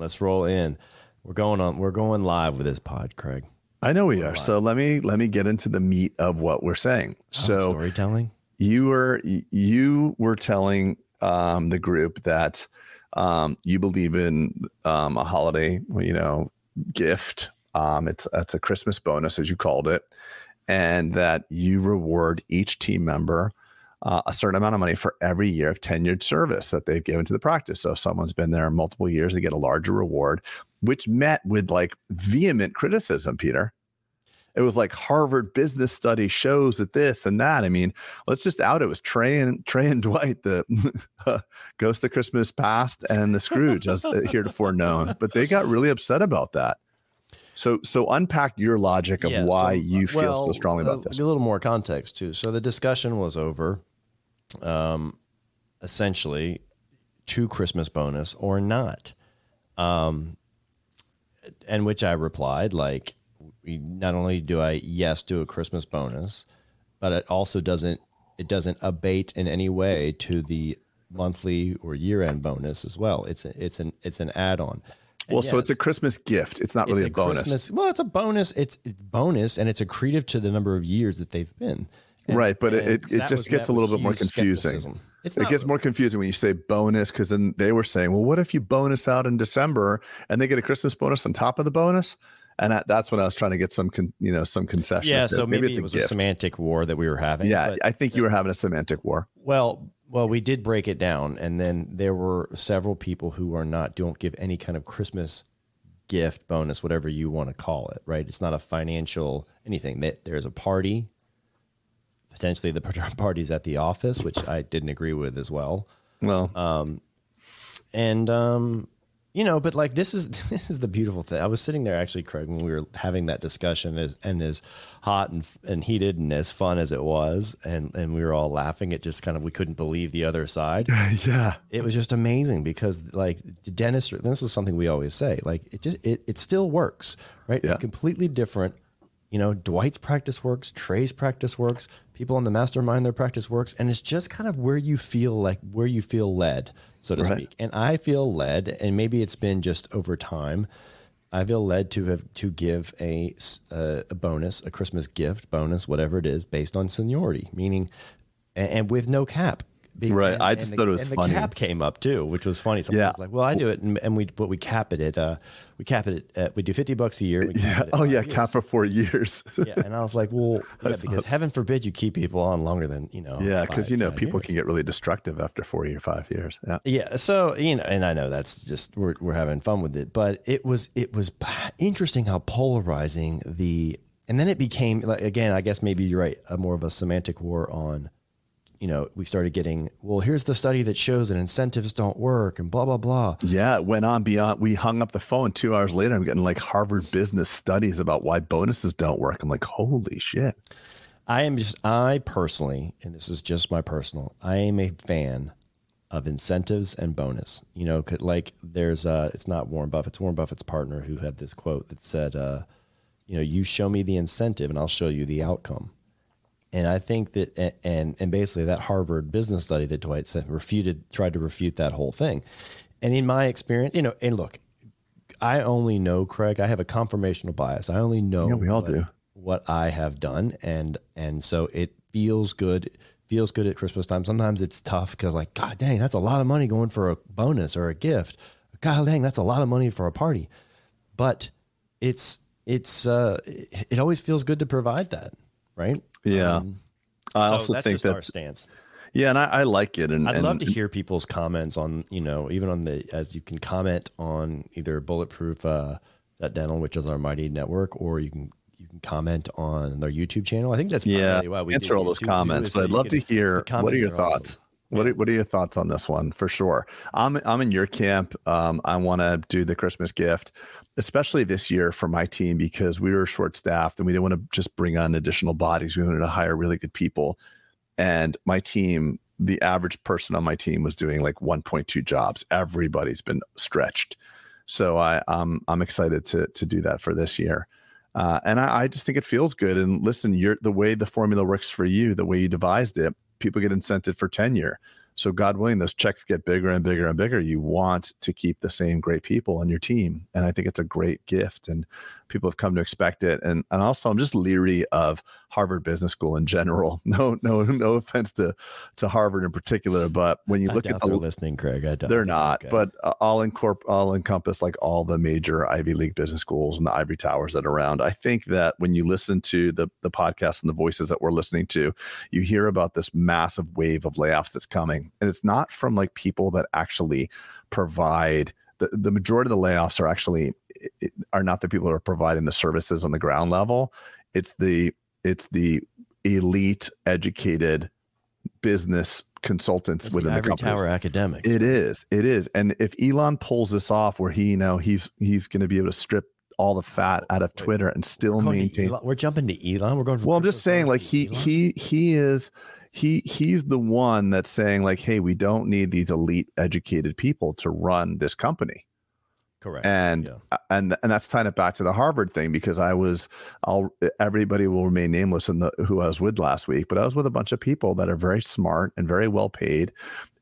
Let's roll in. We're going on. We're going live with this pod, Craig. I know we are. So let me let me get into the meat of what we're saying. Oh, So storytelling. you were you were telling um, the group that um, you believe in um, a holiday, you know, gift. Um, it's it's a Christmas bonus, as you called it, and that you reward each team member uh, a certain amount of money for every year of tenured service that they've given to the practice. So if someone's been there multiple years, they get a larger reward, which met with like vehement criticism, Peter. It was like Harvard business study shows that this and that. I mean, let's just out it was Trey and Trey and Dwight, the uh, Ghost of Christmas Past and the Scrooge, as heretofore known. But they got really upset about that. So, so unpack your logic of Yeah, why so, you feel so strongly about uh, this. A little more context too. So the discussion was over, um, essentially, to Christmas bonus or not, um, and which I replied like, we, not only do I yes do a Christmas bonus, but it also doesn't it doesn't abate in any way to the monthly or year end bonus as well. It's a, it's an it's an add on. Well, so it's a Christmas gift. It's not really a, bonus. Christmas, well, it's a bonus. It's, it's bonus, and it's accretive to the number of years that they've been. And- right, but it, it, it just gets a little bit more confusing. skepticism. It's It gets more confusing when you say bonus because then they were saying, well, what if you bonus out in December and they get a Christmas bonus on top of the bonus? And that, that's when I was trying to get some, con, you know, some concessions. yeah. there. So maybe, it's it was a semantic war that we were having. Yeah, I think you were having a semantic war. Well, well, we did break it down, and then there were several people who are not don't give any kind of Christmas gift, bonus, whatever you want to call it. Right? It's not a financial anything. That there's a party, potentially the parties at the office, which I didn't agree with as well. Well, and um you know but like this is this is the beautiful thing. I was sitting there actually craig when we were having that discussion as and as hot and, and heated and as fun as it was and and we were all laughing it just kind of we couldn't believe the other side. Yeah, it was just amazing because like dentistry this is something we always say like it just it, it still works right? Yeah. it's completely different you know dwight's practice works trey's practice works people on the mastermind their practice works and it's just kind of where you feel like where you feel led so to Right. speak and i feel led and maybe it's been just over time i feel led to have to give a a bonus a christmas gift bonus whatever it is based on seniority meaning and, and with no cap Be- Right. and- I just the- thought it was and funny. the cap came up too, which was funny. Someone Yeah. was like, "Well, I do it, and, and we but we cap it at uh, we cap it at we do fifty bucks a year. We cap yeah. Oh, yeah. years." Cap for four years. yeah, and I was like, "Well, yeah, because heaven forbid you keep people on longer than you know." yeah, because you know people years. can get really destructive after four or five years. Yeah. Yeah, so you know, and I know that's just we're we're having fun with it, but it was it was interesting how polarizing the and then it became like again, I guess maybe you're right, a more of a semantic war on you know, we started getting, well, here's the study that shows that incentives don't work and blah blah blah. Yeah, it went on beyond. We hung up the phone two hours later. I'm getting like Harvard business studies about why bonuses don't work. I'm like, holy shit. I am just, I personally, and this is just my personal, I am a fan of incentives and bonus. You know, like there's, uh, it's not Warren Buffett, it's Warren Buffett's partner who had this quote that said, uh, you know, you show me the incentive and I'll show you the outcome. And I think that, and and basically that Harvard business study that Dwight said refuted, tried to refute that whole thing. And in my experience, you know, and look, I only know Craig. I have a confirmational bias. I only know Yeah, we all what, do. what I have done, and and so it feels good. Feels good at Christmas time. Sometimes it's tough because, like, God dang, that's a lot of money going for a bonus or a gift. God dang, that's a lot of money for a party. But it's it's uh, it, it always feels good to provide that, right? Yeah. Um, I so also that's think just that, our stance. yeah, and I, I like it. And I'd and, love to hear people's comments on, you know, even on the as you can comment on either bulletproof uh, dental, which is our mighty network, or you can you can comment on their YouTube channel. I think that's Yeah, why we answer all those YouTube, too, comments. so but I'd love can- to hear what are your thoughts. awesome. What are, what are your thoughts on this one for sure? I'm I'm in your camp. Um, I want to do the Christmas gift, especially this year for my team because we were short staffed and we didn't want to just bring on additional bodies. We wanted to hire really good people, and my team, the average person on my team was doing like 1.2 jobs. Everybody's been stretched, so I um, I'm excited to to do that for this year. Uh, and I, I just think it feels good. And listen, you're the way the formula works for you, the way you devised it, people get incented for tenure. So, God willing, those checks get bigger and bigger and bigger. You want to keep the same great people on your team. And I think it's a great gift. And people have come to expect it. And, and also, I'm just leery of Harvard Business School in general. No, no, no offense to, to Harvard in particular. But when you look at the they're listening, Craig. I doubt they're not, okay. but uh, all incorp- all encompass like all the major Ivy League business schools and the ivory towers that are around. I think that when you listen to the the podcast and the voices that we're listening to, you hear about this massive wave of layoffs that's coming, and it's not from like people that actually provide. The, the majority of the layoffs are actually it, are not the people who are providing the services on the ground level. It's the it's the elite educated business consultants It's within the the, Ivory companies. Tower academics. It is. It is. And if Elon pulls this off where he, you know, he's he's going to be able to strip all the fat out of Twitter and still We're maintain We're jumping to Elon. We're going. Well, I'm just saying like he Elon? he he is he he's the one that's saying like hey, we don't need these elite educated people to run this company correct. and Yeah. and and that's tying it back to the Harvard thing because I was I'll everybody will remain nameless in the who I was with last week, but I was with a bunch of people that are very smart and very well paid,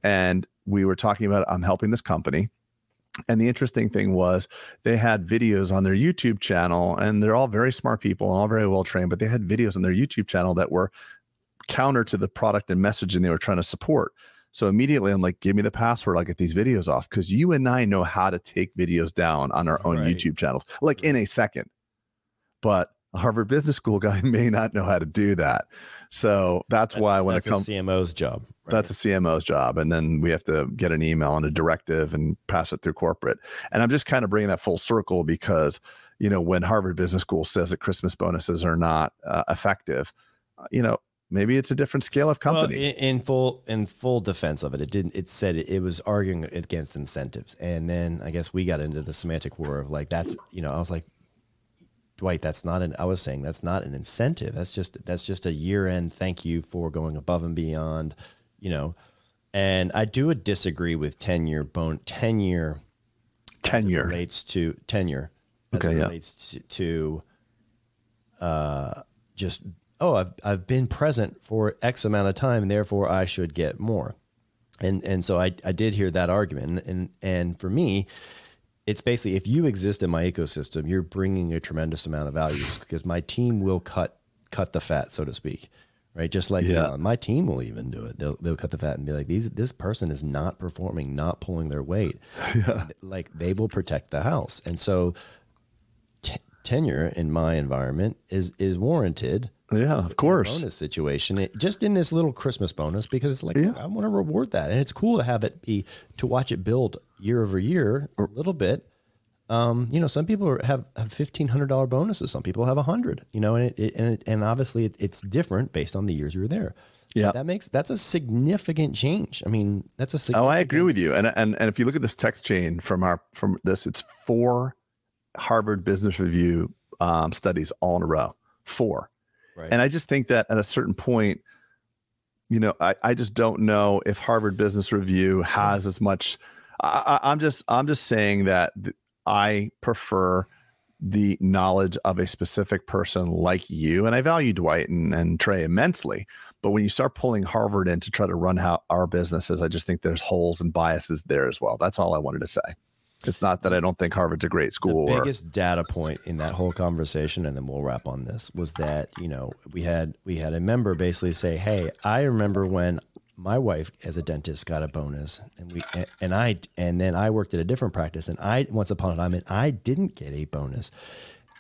and we were talking about I'm helping this company. And the interesting thing was they had videos on their YouTube channel, and they're all very smart people and all very well trained, but they had videos on their YouTube channel that were counter to the product and messaging they were trying to support. So immediately I'm like, give me the password. I'll get these videos off because you and I know how to take videos down on our own Right. YouTube channels, like in a second. But a Harvard Business School guy may not know how to do that. So that's, why when it that's comes, CMO's job. right? that's a CMO's job. And then we have to get an email and a directive and pass it through corporate. And I'm just kind of bringing that full circle because, you know, when Harvard Business School says that Christmas bonuses are not uh, effective, uh, you know, maybe it's a different scale of Well, company. in, in full in full defense of it, it didn't. It said it, it was arguing against incentives, and then I guess we got into the semantic war of like that's you know I was like, Dwight, that's not an. I was saying that's not an incentive. That's just that's just a year end thank you for going above and beyond, you know. And I do disagree with ten year bone ten year Tenure. relates to tenure as Okay, it yeah. relates to, to uh, just oh I've I've been present for X amount of time and therefore I should get more, and and so I I did hear that argument and and for me. It's basically if you exist in my ecosystem, you're bringing a tremendous amount of value because my team will cut cut the fat, so to speak, right? Just like Yeah. Elon, my team will even do it. They'll they'll cut the fat and be like, these this person is not performing, not pulling their weight. Yeah. Like they will protect the house, and so tenure in my environment is is warranted. Yeah, of course. Bonus situation, it, just in this little Christmas bonus, because it's like Yeah. I want to reward that, and it's cool to have it be to watch it build year over year a little bit. Um, you know, some people are, have have fifteen hundred dollar bonuses. Some people have a hundred. You know, and it, it, and it, and obviously it, it's different based on the years you were there. Yeah. that makes that's a significant change. I mean, that's a Oh, I agree with you. And and and if you look at this text chain from our from this, it's four Harvard Business Review um, studies all in a row. Four. Right. And I just think that at a certain point, you know, I, I just don't know if Harvard Business Review has as much. I, I, I'm just I'm just saying that th- I prefer the knowledge of a specific person like you, and I value Dwight and, and Trey immensely. But when you start pulling Harvard in to try to run how our businesses, I just think there's holes and biases there as well. That's all I wanted to say. It's not that I don't think Harvard's a great school. The or, biggest data point in that whole conversation, and then we'll wrap on this, was that you know we had we had a member basically say, "Hey, I remember when my wife, as a dentist, got a bonus, and we and I and then I worked at a different practice, and I once upon a time, and I didn't get a bonus,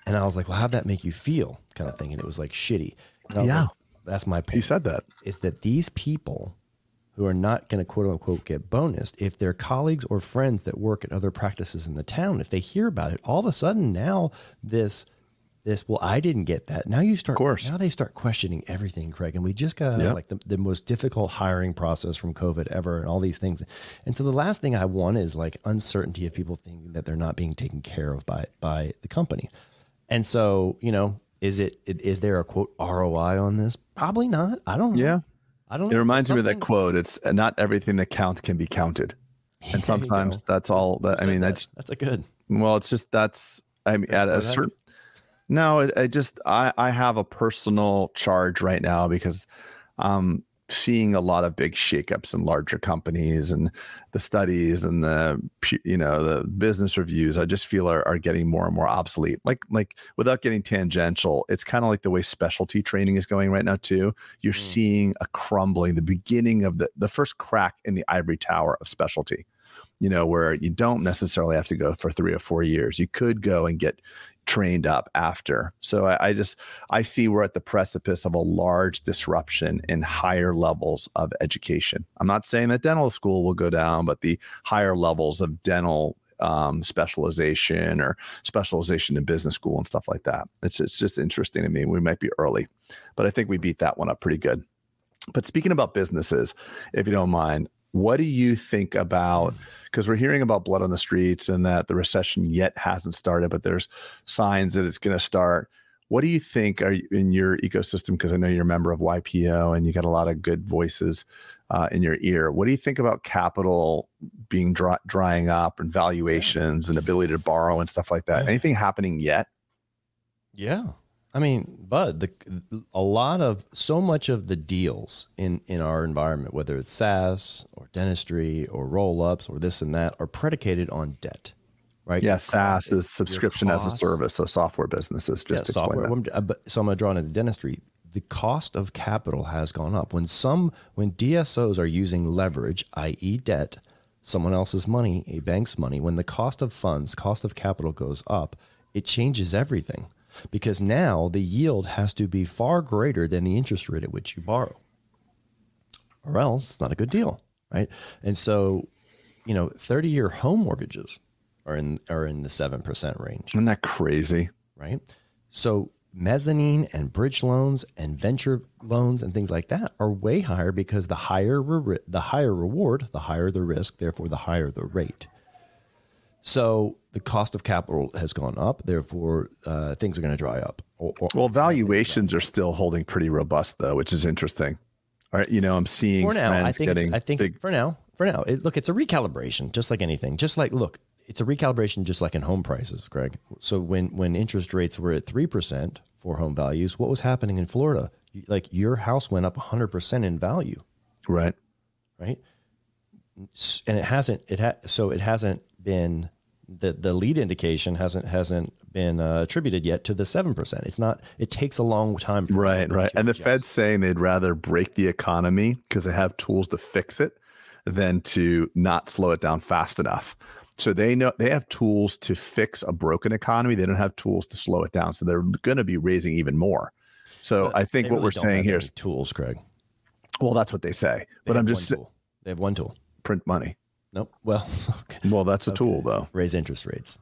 and I was like, well, how'd that make you feel, kind of thing, and it was like shitty. Was Yeah. like, that's my point he said that. is that these people who are not going to quote unquote get bonused, if their colleagues or friends that work at other practices in the town, if they hear about it, all of a sudden now this this well I didn't get that. Now you start course. now they start questioning everything, Craig. And we just got Yeah. like the, the most difficult hiring process from COVID ever and all these things. And so the last thing I want is like uncertainty of people thinking that they're not being taken care of by by the company. And so, you know, is it is there a quote ROI on this? Probably not. I don't know. Yeah. I don't It know. reminds me of that quote. It's uh, not everything that counts can be counted. You And sometimes go. that's all that I mean, that. that's that's a good. well, it's just that's I mean at a I- certain no, it, I just I I have a personal charge right now because um seeing a lot of big shakeups in larger companies and the studies and the you know the business reviews i just feel are, are getting more and more obsolete like like without getting tangential it's kind of like the way specialty training is going right now too you're mm. seeing a crumbling the beginning of the the first crack in the ivory tower of specialty you know, where you don't necessarily have to go for three or four years. You could go and get trained up after. So I, I, just I see we're at the precipice of a large disruption in higher levels of education. I'm not saying that dental school will go down, but the higher levels of dental um, specialization or specialization in business school and stuff like that. It's it's just interesting to me. We might be early, but I think we beat that one up pretty good. But speaking about businesses, if you don't mind, what do you think about? Because we're hearing about blood on the streets and that the recession yet hasn't started, but there's signs that it's going to start. What do you think are in your ecosystem? Because I know you're a member of YPO and you got a lot of good voices uh, in your ear. What do you think about capital being dry, drying up and valuations and ability to borrow and stuff like that? Anything happening yet? Yeah, I mean, Bud, the, a lot of so much of the deals in in our environment, whether it's SaaS or dentistry or roll ups or this and that, are predicated on debt, right? Yeah, SaaS is subscription as a service, so software businesses. Just yeah, software. That. Uh, so I'm going to draw into dentistry. The cost of capital has gone up when some when DSOs are using leverage, i.e., debt, someone else's money, a bank's money. When the cost of funds, cost of capital goes up, it changes everything because now the yield has to be far greater than the interest rate at which you borrow, or else it's not a good deal, right? And so, you know, thirty-year home mortgages are in are in the seven percent range. Isn't that crazy? Right. So mezzanine and bridge loans and venture loans and things like that are way higher because the higher re- the higher reward, the higher the risk, therefore the higher the rate. So the cost of capital has gone up. Therefore, uh, things are going to dry up. Or, or well, valuations are still holding pretty robust, though, which is interesting. All right, you know, I'm seeing for now. I think getting I think big... for now, for now, it, look, it's a recalibration, just like anything. Just like look, it's a recalibration, just like in home prices, Greg. So when when interest rates were at three percent for home values, what was happening in Florida? Like your house went up 100 percent in value. Right. Right. And it hasn't. It ha- so it hasn't been the the lead indication hasn't hasn't been uh, attributed yet to the seven percent. It's not. It takes a long time. right, right. And the Fed's saying they'd rather break the economy because they have tools to fix it than to not slow it down fast enough. So they know they have tools to fix a broken economy. They don't have tools to slow it down. So they're going to be raising even more. So but I think what really we're saying here is tools, Craig. Well, that's what they say. They but I'm just they have one tool. Print money. Nope. Well, okay. well, that's a okay. tool though. Raise interest rates.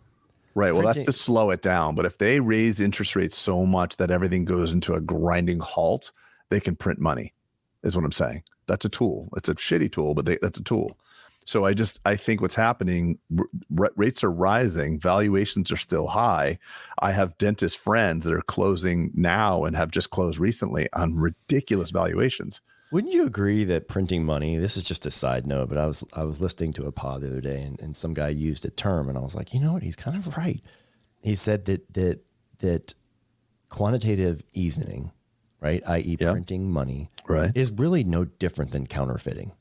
Right. Well, that's to slow it down. But if they raise interest rates so much that everything goes into a grinding halt, they can print money. Is what I'm saying. That's a tool. It's a shitty tool, but they, that's a tool. So I just I think what's happening r- rates are rising, valuations are still high. I have dentist friends that are closing now and have just closed recently on ridiculous valuations. Wouldn't you agree that printing money? This is just a side note, but I was I was listening to a pod the other day, and, and some guy used a term, and I was like, you know what? He's kind of right. He said that that that quantitative easing, right, i.e., yep. printing money, right, is really no different than counterfeiting.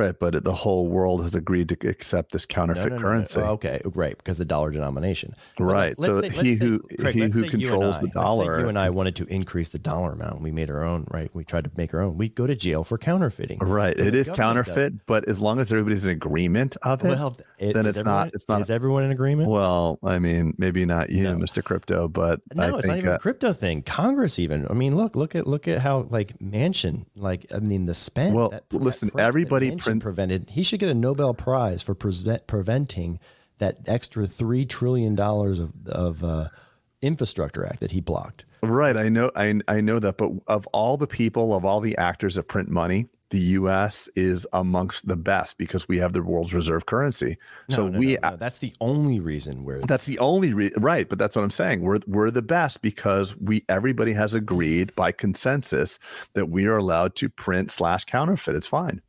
Right, but the whole world has agreed to accept this counterfeit no, no, no, currency. Oh, okay, right, because the dollar denomination. Right. so say, he who Craig, he who controls I, the dollar. you and I wanted to increase the dollar amount. We made our own. Right. We tried to make our own. We go to jail for counterfeiting. Right. It is counterfeit, does. but as long as everybody's in agreement of it, well, it, then it's not. It's not. Is everyone in agreement? Well, I mean, maybe not you, Mr. Crypto, but no, I it's think, not even uh, a crypto thing. Congress, even. I mean, look, look at look at how like Manchin, like I mean, the spend. Well, that, listen, that everybody print, prevented he should get a Nobel Prize for pre- preventing that extra three trillion dollars of, of uh, infrastructure act that he blocked. Right, I know, I I know that, but of all the people, of all the actors that print money, the U.S. is amongst the best because we have the world's reserve currency. No, so no, we no, that's the only reason we're that's the only re- right. But that's what I'm saying. We're we're the best because we everybody has agreed by consensus that we are allowed to print slash counterfeit. It's fine.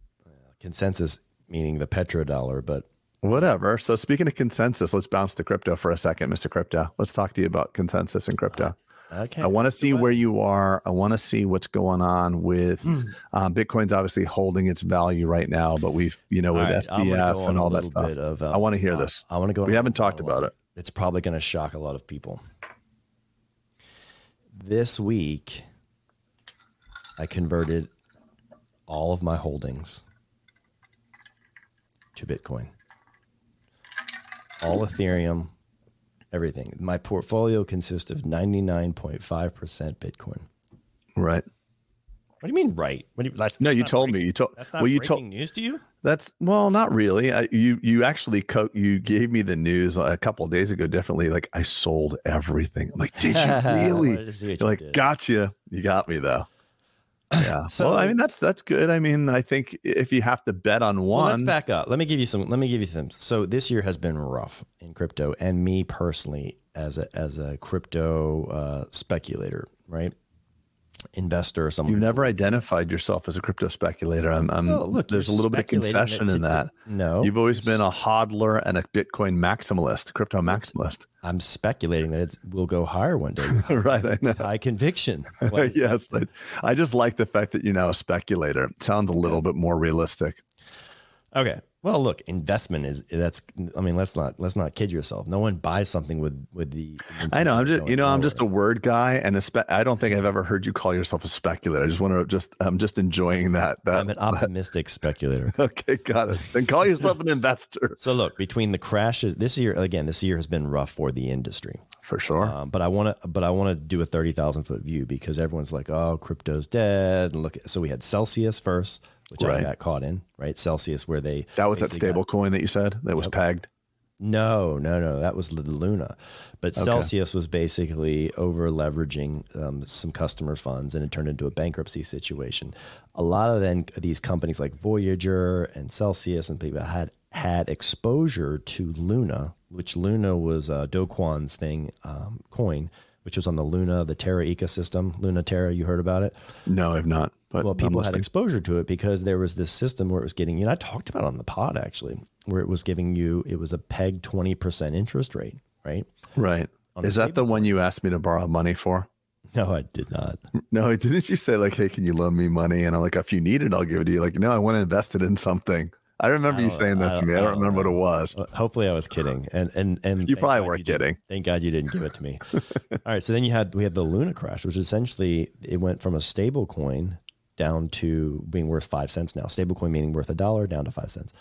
Consensus meaning the petrodollar, but whatever. So speaking of consensus, let's bounce to crypto for a second, Mr. Crypto. Let's talk to you about consensus and crypto. Okay. I want to see where you are. I want to see what's going on with Hmm. uh, Bitcoin's obviously holding its value right now, but we've you know with All right, SBF and all that stuff. Of, uh, I want to hear uh, this. I want to go. We haven't talked about it. It's probably going to shock a lot of people. This week, I converted all of my holdings to Bitcoin. All Ethereum, everything. My portfolio consists of 99.5% Bitcoin. Right? What do you mean, right? What do you, that's, No, that's you told breaking- me. You told. That's not Well, you breaking told. news to you? That's well, not really. I, you you actually co- you gave me the news a couple of days ago. Differently, like I sold everything. I'm like, did you really? wanted to see what You're you like, did. gotcha. You got me though. Yeah. So- well, I mean, that's that's good. I mean, I think if you have to bet on Well, let's back up. Let me give you some. Let me give you some. So this year has been rough in crypto, and me personally, as a as a crypto uh, speculator, right, investor, or someone. You've never identified yourself as a crypto speculator. I'm, I'm Well, look, there's a little bit of concession in that. No, You've always been a hodler and a Bitcoin maximalist, crypto maximalist. I'm speculating that it will go higher one day. right. I know. high conviction. Like, yes. I, I just like the fact that you're now a speculator. It sounds a little bit more realistic. Okay. Well, look, investment is that's. I mean, let's not let's not kid yourself. No one buys something with with the. I know. I'm just, you know, I'm just a word guy, and a spe- I don't think I've ever heard you call yourself a speculator. I just want to just, I'm just enjoying that. That I'm an optimistic speculator. okay, got it. Then call yourself an investor So look, between the crashes this year, again, this year has been rough for the industry. for sure. Um, but I want to, but I want to do a thirty thousand foot view because everyone's like, "Oh, crypto's dead." And look, so we had Celsius first, which Right. I got caught in, right? Celsius, where they that was that basically got- stable coin that you said that was pegged. No, no, no, that was the Luna, but Celsius was basically over leveraging um, some customer funds, and it turned into a bankruptcy situation. A lot of then these companies like Voyager and Celsius and people had had exposure to Luna, which Luna was uh, Do Kwon's thing um, coin, which was on the Luna, the Terra ecosystem. Luna Terra, you heard about it? No, I've not. But Well, people had exposure to it because there was this system where it was getting, you know, I talked about on the pod actually, where it was giving you, it was a peg 20% interest rate, right? right. on Is that the one you asked me to borrow money for? No, I did not. No, didn't you say like, "Hey, can you loan me money?" And I'm like, "If you need it, I'll give it to you." Like, no, I want to invest it in something. I remember I you saying that to me. I I don't remember what it was. Hopefully I was kidding. And, and, and You probably were kidding. Thank God you didn't give it to me. All right. So then you had, we had the Luna crash, which essentially it went from a stable coin down to being worth five cents now. Stable coin meaning worth a dollar down to five cents.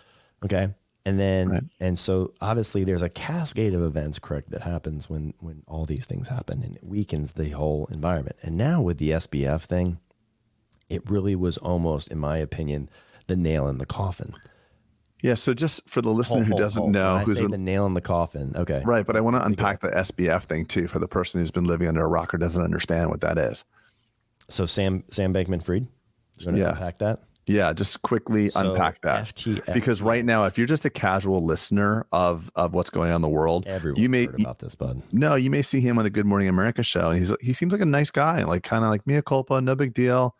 Okay. And then, Right. and so obviously there's a cascade of events, correct, that happens when, when all these things happen and it weakens the whole environment. And now with the SBF thing, it really was almost, in my opinion, the nail in the coffin. Yeah. So just for the listener Hold, who doesn't hold. know who's say the nail in the coffin. Okay. right, but I want to unpack the SBF thing too for the person who's been living under a rock or doesn't understand what that is. So Sam Sam Bankman Fried. You want to Yeah. unpack that? Yeah, just quickly So unpack that. FTX because right now, if you're just a casual listener of of what's going on in the world, Everyone's you may heard about this, bud. no, you may see him on the Good Morning America show, and he's he seems like a nice guy, like kind of like mea culpa, no big deal,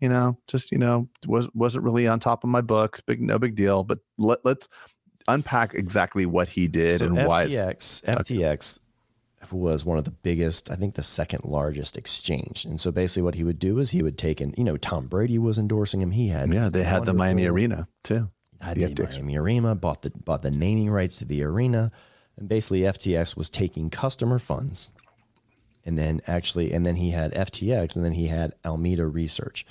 you know, just you know, was wasn't really on top of my books, big no big deal. But let, let's unpack exactly what he did So and why. it's- FTX FTX was one of the biggest, I think the second largest exchange. And so basically what he would do is he would take in, you know, Tom Brady was endorsing him. He had yeah, they had the Miami Arena too. had the the, Miami Arena, bought the bought the naming rights to the arena, and basically FTX was taking customer funds, and then actually, and then he had FTX, and then he had Alameda Research,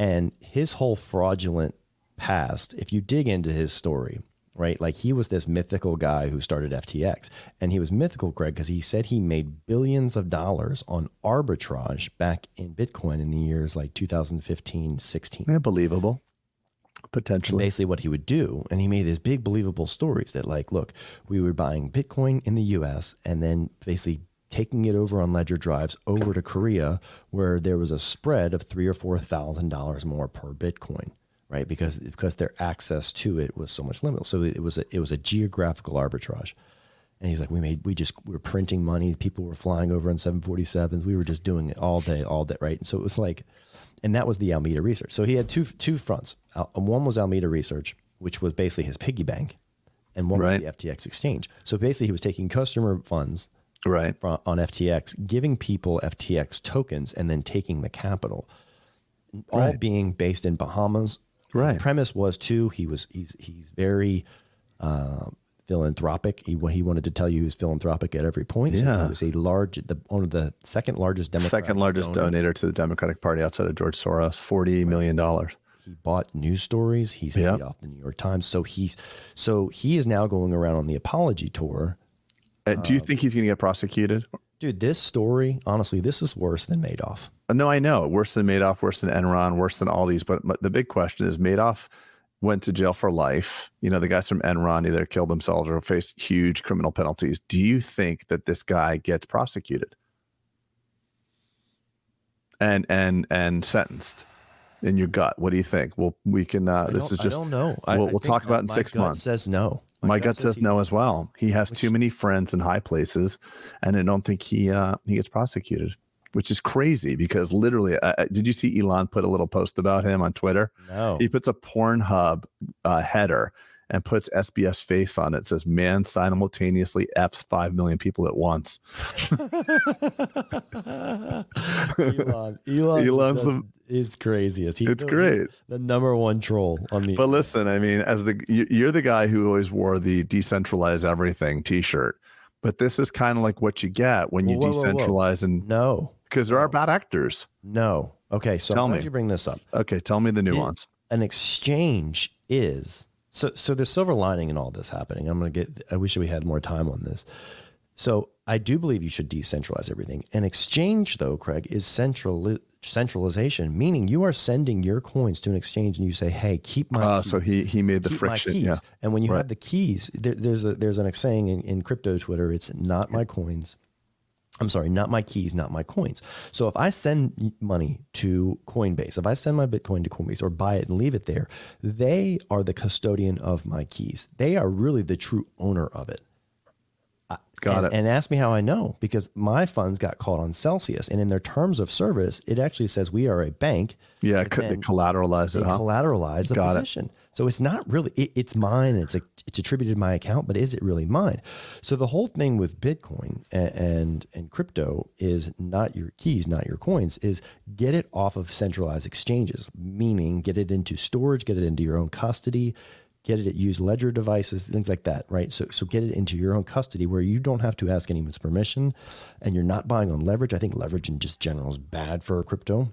and his whole fraudulent past. If you dig into his story, right, like he was this mythical guy who started FTX, and he was mythical, Greg, because he said he made billions of dollars on arbitrage back in Bitcoin in the years like 2015, 16 Yeah, believable, potentially. basically what he would do and he made these big believable stories that like look we were buying bitcoin in the us and then basically taking it over on ledger drives over to korea where there was a spread of three or four thousand dollars more per bitcoin right because because their access to it was so much limited so it was a, it was a geographical arbitrage and he's like we made we just we were printing money people were flying over on 747s we were just doing it all day all day right and so it was like and that was the Alameda research. So he had two two fronts. Uh, one was Alameda research, which was basically his piggy bank, and one Right. was the FTX exchange. So basically, he was taking customer funds Right. on FTX, giving people FTX tokens and then taking the capital, all Right. being based in Bahamas. Right. His premise was too. He was he's he's very uh, philanthropic. He he wanted to tell you he was philanthropic at every point. So Yeah. he was a large, the one of the second largest Democrat. Second largest donor. donator to the Democratic Party outside of George Soros, forty million dollars. He bought news stories. He's Yeah. paid off the New York Times. So he's so he is now going around on the apology tour. Uh, do you think he's going to get prosecuted? Dude, this story, honestly, this is worse than Madoff. Uh, No, I know. Worse than Madoff, worse than Enron, worse than all these. But, but the big question is Madoff went to jail for life. You know, the guys from Enron either killed themselves or faced huge criminal penalties. Do you think that this guy gets prosecuted and and and sentenced? In your gut, what do you think? Well, we can. Uh, this is I just. don't know. I- we'll- I we'll talk about in six months. Says no. My, gut says he- no as well. He has too many friends in high places, and I don't think he uh, he gets prosecuted, which is crazy because literally, uh, did you see Elon put a little post about him on Twitter? No. He puts a Pornhub uh, header and puts SBF's face on it. Says man simultaneously f's five million people at once. Elon, Elon Elon's the- is craziest. He's It's great. the number one troll on the. But listen, I mean, as the you- you're the guy who always wore the decentralize everything T-shirt, but this is kind of like what you get when you Whoa, whoa, whoa, whoa. decentralize and no, because there are bad actors. no. Okay, so Tell me. you bring this up. Okay, tell me the nuance. An exchange is so. So there's silver lining in all this happening. I'm gonna get. I wish we had more time on this. So I do believe you should decentralize everything. And exchange, though, Craig, is central centralization, meaning you are sending your coins to an exchange and you say, "Hey, keep my." Uh, so he he made the keep friction. keys. Yeah. And when you Right. have the keys, there, there's a, there's an saying in, in crypto Twitter. It's not my coins. I'm sorry, not my keys, not my coins. So if I send money to Coinbase, if I send my Bitcoin to Coinbase or buy it and leave it there, they are the custodian of my keys. They are really the true owner of it. Got and, it. And ask me how I know because my funds got caught on Celsius, and in their terms of service, it actually says we are a bank. yeah, could they then collateralize They it, huh? collateralize the Got it. So it's not really it, it's mine. It's a, it's attributed to my account, but is it really mine? So the whole thing with Bitcoin and, and and crypto is not your keys, not your coins. Is get it off of centralized exchanges, meaning get it into storage, get it into your own custody, get it use ledger devices, things like that, right? So so get it into your own custody where you don't have to ask anyone's permission, and you're not buying on leverage. I think leverage in just general is bad for crypto.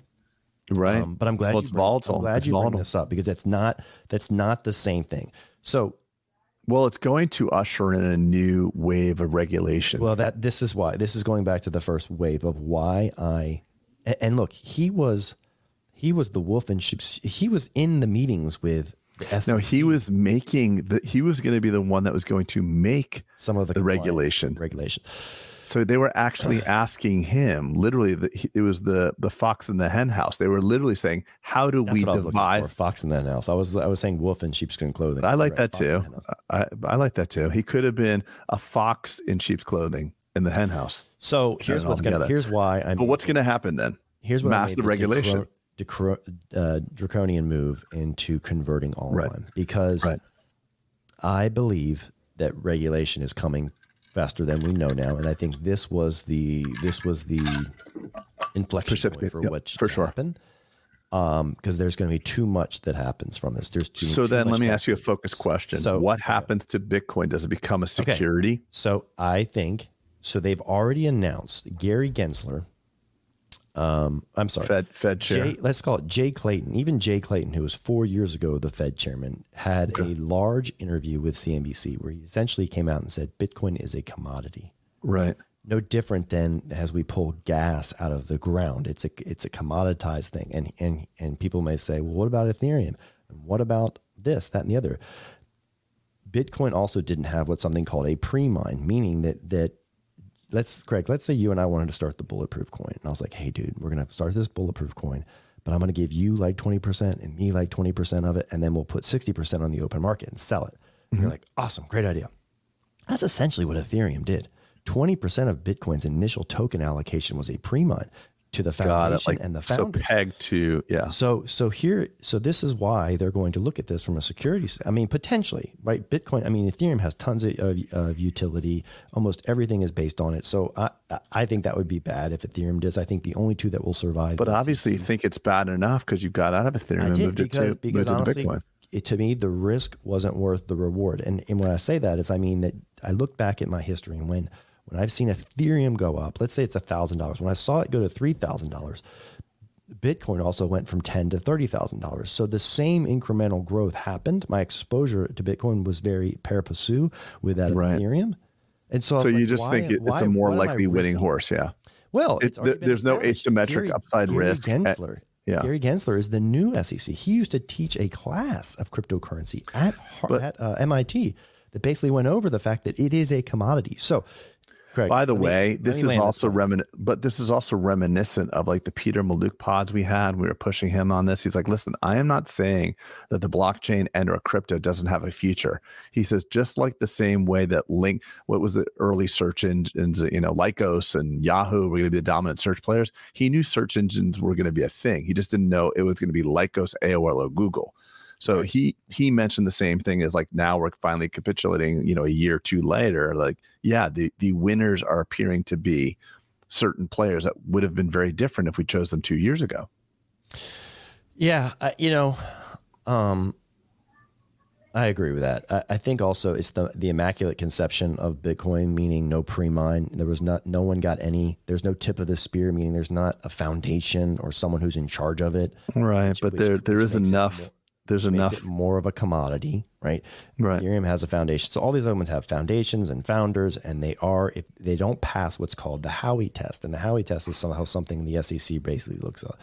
Right. Um, but I'm glad Well, you it's bring, volatile. I'm glad It's you volatile. bring this up because that's not that's not the same thing. So Well, it's going to usher in a new wave of regulation. well that this is why this is going back to the first wave of why I and, and look he was he was the wolf in sheep's he was in the meetings with the SEC, no, he was making the he was going to be the one that was going to make. some of the, the regulation. regulation. So they were actually asking him, literally, the, it was the the fox in the hen house. They were literally saying, "How do That's we what I was for. devise?" Fox in that house. I was I was saying wolf in sheepskin clothing. I like that Fox too. I, I like that too. He could have been a fox in sheep's clothing in the hen house. So here's what's gonna here's why I'm But what's going to happen then? here's what massive the regulation. decro- decro- uh, draconian move into converting online Right. because Right. I believe that regulation is coming faster than we know now, and I think this was the this was the inflection point for yep, what for sure. happen. Um, because there's going to be too much that happens from this. There's too. So too then, let me ask you a focus question. So- what happens to Bitcoin? Does it become a security? So I think so. They've already announced Gary Gensler. Um, I'm sorry, Fed Fed chair. Jay, let's call it Jay Clayton. Even Jay Clayton, who was four years ago the Fed chairman, had a large interview with CNBC where he essentially came out and said Bitcoin is a commodity, right. no different than as we pull gas out of the ground. It's a it's a commoditized thing, and and and people may say, well, what about Ethereum? And what about this, that, and the other? Bitcoin also didn't have what's something called a pre-mine, meaning that that let's Craig, let's say you and I wanted to start the bulletproof coin. And I was like, hey dude, we're gonna start this bulletproof coin, but I'm gonna give you like 20% and me like 20% of it, and then we'll put 60% on the open market and sell it. And You're mm-hmm. like, awesome, great idea. That's essentially what Ethereum did. 20% of Bitcoin's initial token allocation was a pre-mine. To the foundation Like and the so founders. pegged to yeah. So so here so this is why they're going to look at this from a security. I mean potentially right. Bitcoin. I mean Ethereum has tons of, of, of utility. Almost everything is based on it. So I I think that would be bad if Ethereum does. I think the only two that will survive. But obviously, you think it's bad enough because you got out of Ethereum and moved it to, because moved honestly, Bitcoin. it, to me the risk wasn't worth the reward. And and when I say that is I mean that I look back at my history and when when I've seen Ethereum go up, let's say it's thousand dollars. When I saw it go to three thousand dollars, Bitcoin also went from ten to thirty thousand dollars. So the same incremental growth happened. My exposure to Bitcoin was very pari passu with that Right. Ethereum. And so, So you like, just why- think it, it's why- a more what am I likely winning horse. Yeah. Well, It- it's already th- there's no asymmetric Gary- upside Gary risk. Eh, Gensler. yeah. Gary Gensler is the new SEC. He used to teach a class of cryptocurrency at But- at uh, MIT that basically went over the fact that it is a commodity. So, Craig. By the let way, this is also remin, but this is also reminiscent of like the Peter Maluk pods we had. We were pushing him on this. He's like, "Listen, I am not saying that the blockchain and or crypto doesn't have a future." He says, just like the same way that Link, what was the early search engines, you know, Lycos and Yahoo were going to be the dominant search players. He knew search engines were going to be a thing. He just didn't know it was going to be Lycos, AOL, or Google. So he he mentioned the same thing as like now we're finally capitulating, you know, a year or two later. Like, yeah, the the winners are appearing to be certain players that would have been very different if we chose them two years ago. Yeah, I, you know, um, I agree with that. I, I think also it's the the immaculate conception of Bitcoin, meaning no pre-mine. There was not, no one got any. There's no tip of the spear, meaning there's not a foundation or someone who's in charge of it. Right, but which- there there which is makes it enough. There's Makes enough. more of a commodity, right? Right. Ethereum has a foundation. So all these other ones have foundations and founders, and they are if they don't pass what's called the Howey test, and the Howey test is somehow something the SEC basically looks at.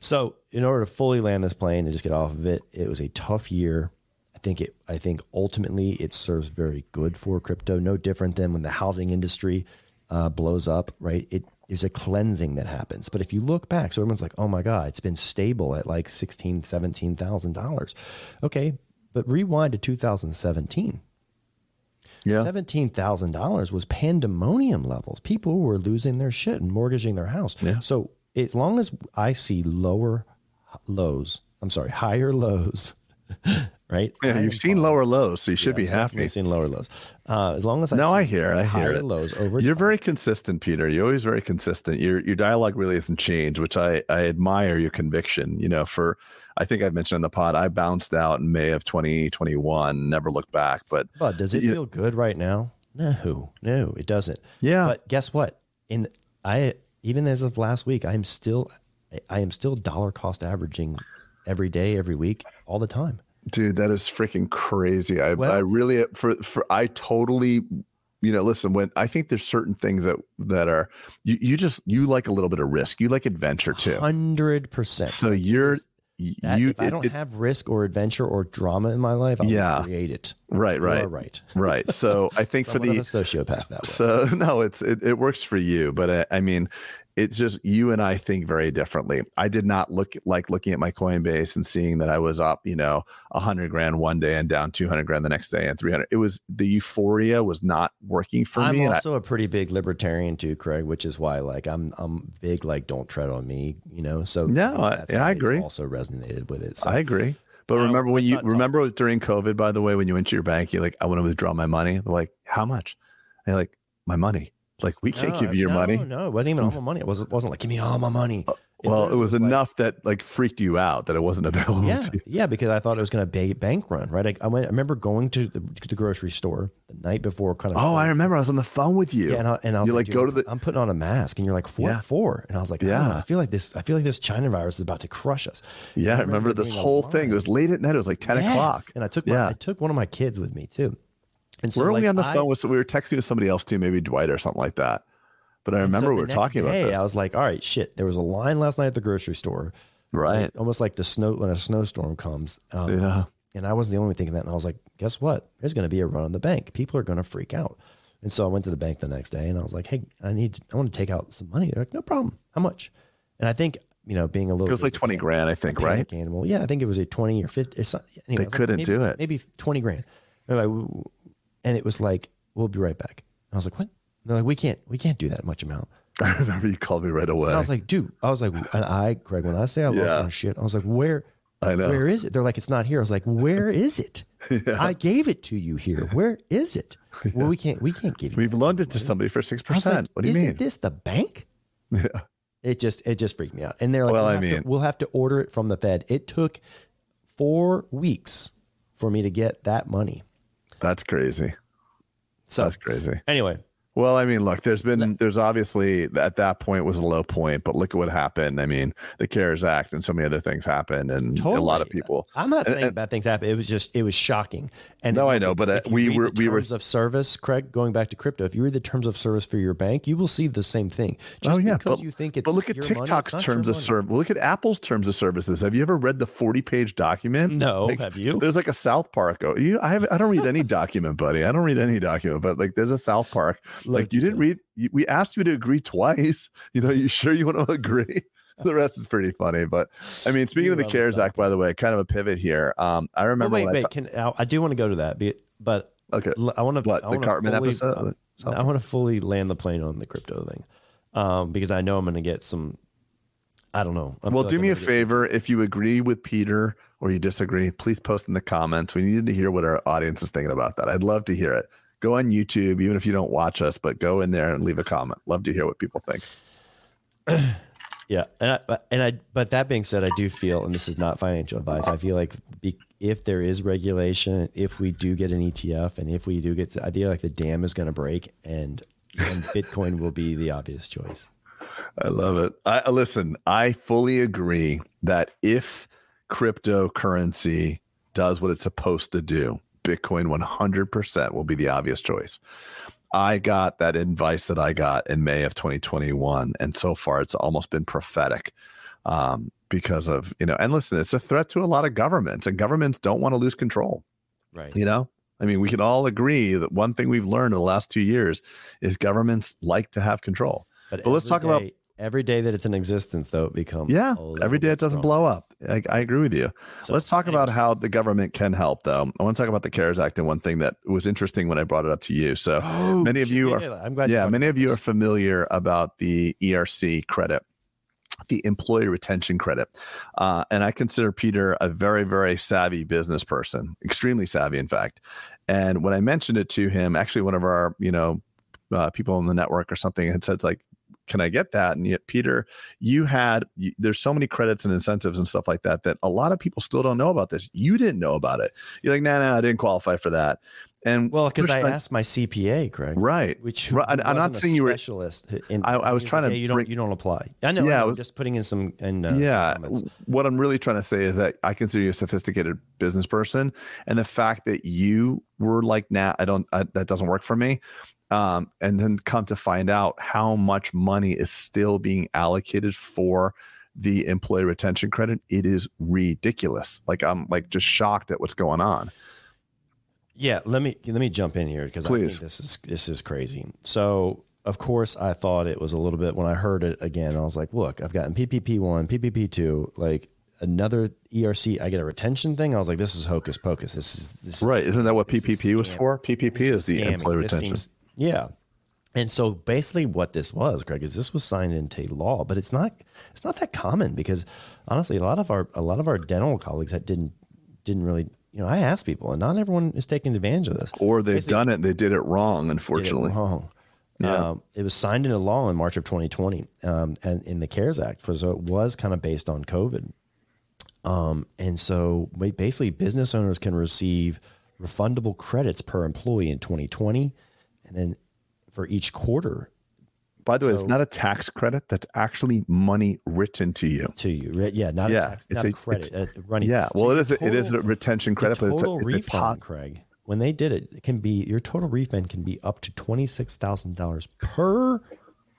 So in order to fully land this plane and just get off of it, it was a tough year. I think it. I think ultimately it serves very good for crypto. No different than when the housing industry uh, blows up, right? It is a cleansing that happens. But if you look back, so everyone's like, oh my God, it's been stable at like sixteen, seventeen thousand dollars. Okay, but rewind to 2017. Yeah. Seventeen thousand dollars was pandemonium levels. People were losing their shit and mortgaging their house. Yeah. So as long as I see lower lows, I'm sorry, higher lows, right? Yeah, you've seen lower lows, so you should Yeah, be I've happy. Seen lower lows. Uh, as long as I No, see I hear, I hear it. lows over. You're time. very consistent, Peter. You're always very consistent. Your your dialogue really hasn't changed, which I I admire your conviction. You know, for I think I've mentioned in the pod, I bounced out in May of 2021, never looked back. But But does it you- feel good right now? No, no, it doesn't. yeah, But guess what? In I even as of last week, I'm still I am still dollar cost averaging every day, every week, all the time. dude, that is freaking crazy. I Well- I really for for I totally you know listen when i think there's certain things that that are you, you just you like a little bit of risk you like adventure too Hundred percent. so you're That- you if I don't it- have risk or adventure or drama in my life, I'll Yeah. create it. right right right. right so i think for the sociopath. So no, it's it, it works for you, but I, I mean, it's just you and I think very differently. I did not look like looking at my Coinbase and seeing that I was up, you know, a hundred grand one day and down two hundred grand the next day and three hundred. It was the euphoria was not working for I'm me. and I- also a pretty big libertarian too, Craig, which is why like I'm I'm big like don't tread on me, you know. So No, I- yeah, I agree. Also resonated with it. So I agree. But I don't- remember when you remember during COVID, by the way, when you went to your bank, you're like, I want to withdraw my money. They're like, how much? And you're like, my money. Like we can't No, give you your no, money. No, it wasn't even all my money. It wasn't wasn't like give me all my money. Uh, well, it was like- enough that like freaked you out that it wasn't available Yeah, to you. yeah, because I thought it was going to be bank run, right? I, I went. I remember going to the, to the grocery store the night before, kind of. Oh, I remember. I was on the phone with you. Yeah, and I, and I was You, like, like, go to the- I'm putting on a mask, and you're like, "What Yeah. for?" And I was like, "I don't. Yeah. I feel like this. I feel like this China virus is about to crush us." Yeah, I remember remember this whole thing. It was late at night. It was like 10 Yes. o'clock. and I took my, Yeah. I took one of my kids with me too. And so were like, we on the I- phone with? We were texting with somebody else too, maybe Dwight or something like that. But I and so remember we were talking about day, this. I was like, "All right, shit." There was a line last night at the grocery store, right. like, almost like the snow when a snowstorm comes. Um, Yeah. And I wasn't the only one thinking that. And I was like, guess what? There's going to be a run on the bank. People are going to freak out. And so I went to the bank the next day and I was like, hey, I need, I want to take out some money. They're like, no problem. How much? And I think, you know, being a little It was bit like of a 20 panic- grand, I think, right? Animal. Yeah, I think it was a 20 or 50. It's not, anyway, They was like, couldn't maybe- do it. Maybe 20 grand. Like, "W- and it was like, we'll be right back. And I was like, what? And they're like, we can't, we can't do that much amount. I remember you called me right away. And I was like, dude, I was like, and I, Greg, when I say I lost Yeah. my shit, I was like, where, I know. where is it? They're like, it's not here. I was like, where is it? Yeah. I gave it to you here. Where is it? Well, we can't, we can't give you. We've loaned it to somebody for 6%. like, what do you isn't mean? this the bank? Yeah. It just, it just freaked me out. And they're like, Well, we'll I have to- mean- we'll have to order it from the Fed. It took four weeks for me to get that money. That's crazy. So That's crazy. anyway, Well, I mean, look, there's been, there's obviously at that point was a low point, but look at what happened. I mean, the CARES Act and so many other things happened, and a lot of people. I'm not And- saying and- bad things happen. It was just it was shocking. And No, I know, but, uh, we were- we were- terms of service, Craig. Going back to crypto, if you read the terms of service for your bank, you will see the same thing. Just oh yeah, because but, you think it's but look at money, TikTok's not terms of money. service. Look at Apple's terms of services. Have you ever read the 40 page document? No, Like, have you? There's like a South Park. Oh, you, I have. I don't read any document, buddy. I don't read any document, but like there's a South Park. Like you didn't read. You, we asked you to agree twice. You know, you sure you want to agree? The rest is pretty funny, but I mean, speaking You of the CARES Act, by the way, kind of a pivot here. Um, I remember. wait, when I wait. Can I, I do want to go to that, but- okay, I want to. what I the Cartman fully, episode? I want to fully land the plane on the crypto thing, um, because I know I'm going to get some. I don't know. I well, do like me a gonna get some- favor. If you agree with Peter or you disagree, please post in the comments. We need to hear what our audience is thinking about that. I'd love to hear it. Go on YouTube, even if you don't watch us, but go in there and leave a comment. Love to hear what people think. Yeah, and I, but- and I, but that being said, I do feel, and this is not financial advice. I feel like if there is regulation, if we do get an ETF, and if we do get, I feel like the dam is going to break, and and Bitcoin will be the obvious choice. I love it. I listen, I fully agree that if cryptocurrency does what it's supposed to do, Bitcoin 100% will be the obvious choice. I got that advice that I got in May of 2021, and so far it's almost been prophetic um, because of you know. And listen, it's a threat to a lot of governments, and governments don't want to lose control. Right. You know, I mean, we can all agree that one thing we've learned in the last two years is governments like to have control. But let's every talk about- day- every day that it's in existence, though, it becomes Yeah, every day it doesn't blow up. I, I agree with you. So, Let's talk about how the government can help, though. I want to talk about the CARES Act and one thing that was interesting when I brought it up to you. So, Oh, many of you are- I'm glad. yeah, many of you are familiar about the ERC credit, the employee retention credit. Uh, and I consider Peter a very, very savvy business person, extremely savvy, in fact. And when I mentioned it to him, actually, one of our, you know, uh, people on the network or something had said, like, can I get that? And yet, Peter, you had, you, there's so many credits and incentives and stuff like that that a lot of people still don't know about this. You didn't know about it. You're like, nah, nah, I didn't qualify for that. And Well, because I asked my CPA, Craig. right. Which Right, I- I'm not saying you were- specialist. In, I- I was trying like, to "Hey, you don't bring- you don't apply. I know. Yeah, I was- just putting in some and uh, some yeah comments. what i'm really trying to say is that i consider you a sophisticated business person and the fact that you were like nah i don't I, that doesn't work for me um, and then come to find out how much money is still being allocated for the employee retention credit it is ridiculous. Like i'm like just shocked at what's going on. Yeah, let me let me jump in here because I think this is this is crazy. So of course I thought it was a little bit when I heard it again, I was like, look, I've gotten PPP one, PPP two, like another ERC, I get a retention thing. I was like, this is hocus pocus. This is this right is, isn't that what ppp was for? Ppp This is the employee retention seems- yeah. And so basically what this was, Greg, is this was signed into law, but it's not it's not that common because honestly, a lot of our a lot of our dental colleagues that didn't didn't really you know, I asked people and not everyone is taking advantage of this. or they've Basically- done it they did it wrong did it unfortunately wrong. Yeah. Um, it was signed into law in March of 2020, um, and in the CARES Act, for so it was kind of based on COVID. Um, and so basically, business owners can receive refundable credits per employee in 2020, and then for each quarter by the way it's not a tax credit that's actually money written to you to you. Yeah, not Yeah, a tax, it's not a- credit. uh, running. Yeah, well, it your is. A, it is a retention credit, but it's a, total it's a refund, pot. Craig. When they did it, it can be your total refund can be up to twenty six thousand dollars per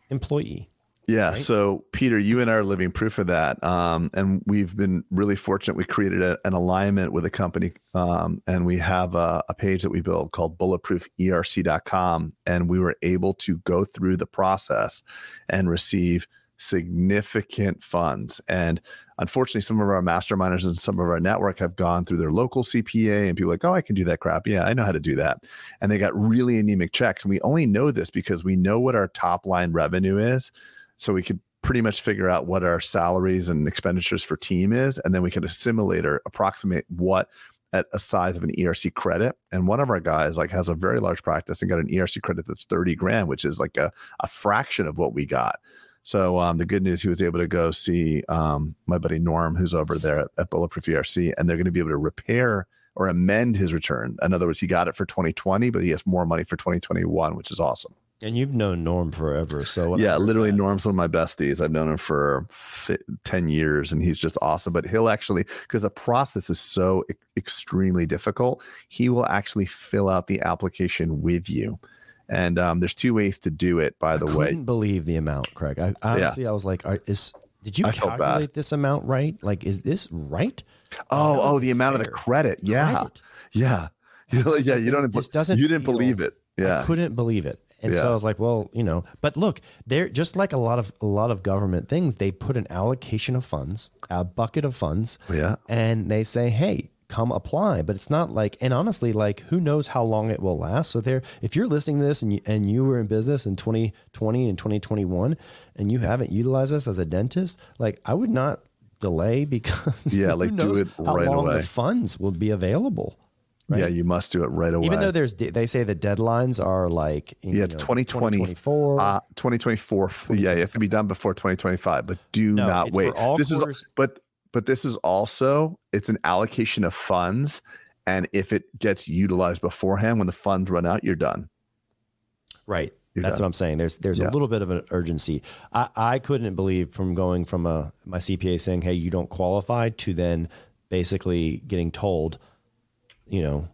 employee. Yeah. So, Peter, you and I are living proof of that, um, and we've been really fortunate. We created a, an alignment with a company, um, and we have a, a page that we built called BulletproofERC.com, and we were able to go through the process and receive significant funds. And unfortunately, some of our masterminders and some of our network have gone through their local CPA, and people are like, oh, I can do that crap. Yeah, I know how to do that. And they got really anemic checks. And we only know this because we know what our top line revenue is so we could pretty much figure out what our salaries and expenditures for team is, and then we could assimilate or approximate what at a size of an ERC credit. And one of our guys like has a very large practice and got an ERC credit that's 30 grand, which is like a, a fraction of what we got. So um, the good news, he was able to go see um, my buddy Norm, who's over there at, at Bulletproof ERC, and they're going to be able to repair or amend his return. In other words, he got it for 2020, but he has more money for 2021, which is awesome. And you've known Norm forever, so yeah, literally, that, Norm's one of my besties. I've known him for ten years, and he's just awesome. But he'll actually, because the process is so e- extremely difficult, he will actually fill out the application with you. And um, there's two ways to do it. By the I way, I couldn't believe the amount, Craig. I honestly, yeah. I was like, "Is did you I calculate this amount right? Like, is this right?" Oh, oh, the amount fair. of the credit. Yeah, credit. yeah, you know, yeah. You don't. This doesn't. You didn't believe it. Yeah, I couldn't believe it. And yeah. so I was like, well, you know, but look, they're just like a lot of a lot of government things. They put an allocation of funds, a bucket of funds, yeah, and they say, hey, come apply. But it's not like, and honestly, like, who knows how long it will last? So there, if you're listening to this and you and you were in business in 2020 and 2021, and you haven't utilized this as a dentist, like, I would not delay because yeah, like do it right away. The funds will be available. Right? Yeah, you must do it right away. Even though there's, they say the deadlines are like, yeah, it's know, 2020, 2024. Uh, 2024. Yeah, you have to be done before 2025, but do no, not wait. This quarters. is, but, but this is also, it's an allocation of funds. And if it gets utilized beforehand, when the funds run out, you're done. Right. You're That's done. what I'm saying. There's there's yeah. a little bit of an urgency. I, I couldn't believe from going from a my CPA saying, "Hey, you don't qualify," to then basically getting told, you know,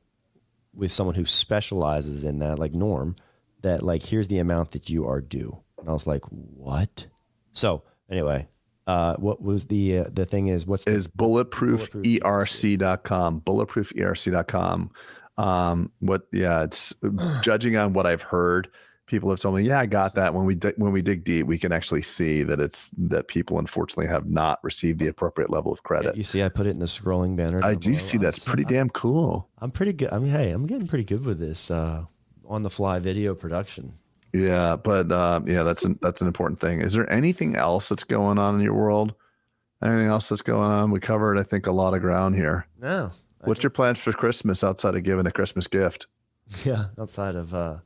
with someone who specializes in that, like Norm, that like here's the amount that you are due. And I was like, what? So anyway, uh, what was the uh, the thing is what's is bulletprooferc.com bulletprooferc.com um what yeah it's judging on what i've heard people have told me, yeah, I got that. When we di- when we dig deep, we can actually see that it's that people unfortunately have not received the appropriate level of credit. Yeah, you see, I put it in the scrolling banner. I do see that's pretty damn cool. I'm pretty good. I mean, hey, I'm getting pretty good with this uh, on the fly video production. Yeah, but um, yeah, that's an, that's an important thing. Is there anything else that's going on in your world? Anything else that's going on? We covered, I think, a lot of ground here. No. What's your plans for Christmas outside of giving a Christmas gift? Yeah, outside of uh,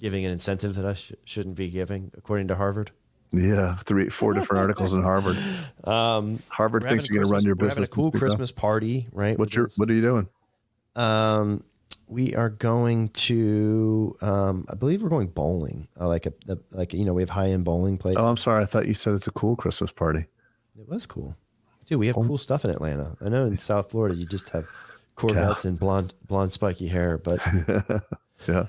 giving an incentive that I sh- shouldn't be giving, according to Harvard. Yeah, three, four different articles in Harvard. Um, Harvard thinks you're going to run your business. a cool Christmas party, right? What's your What are you doing? Um, we are going to. Um, I believe we're going bowling. Uh, like a, a, like you know we have high end bowling place. Oh, I'm sorry. I thought you said it's a cool Christmas party. It was cool, dude. We have oh. cool stuff in Atlanta. I know in South Florida you just have Corvettes yeah. and blonde blonde spiky hair, but yeah.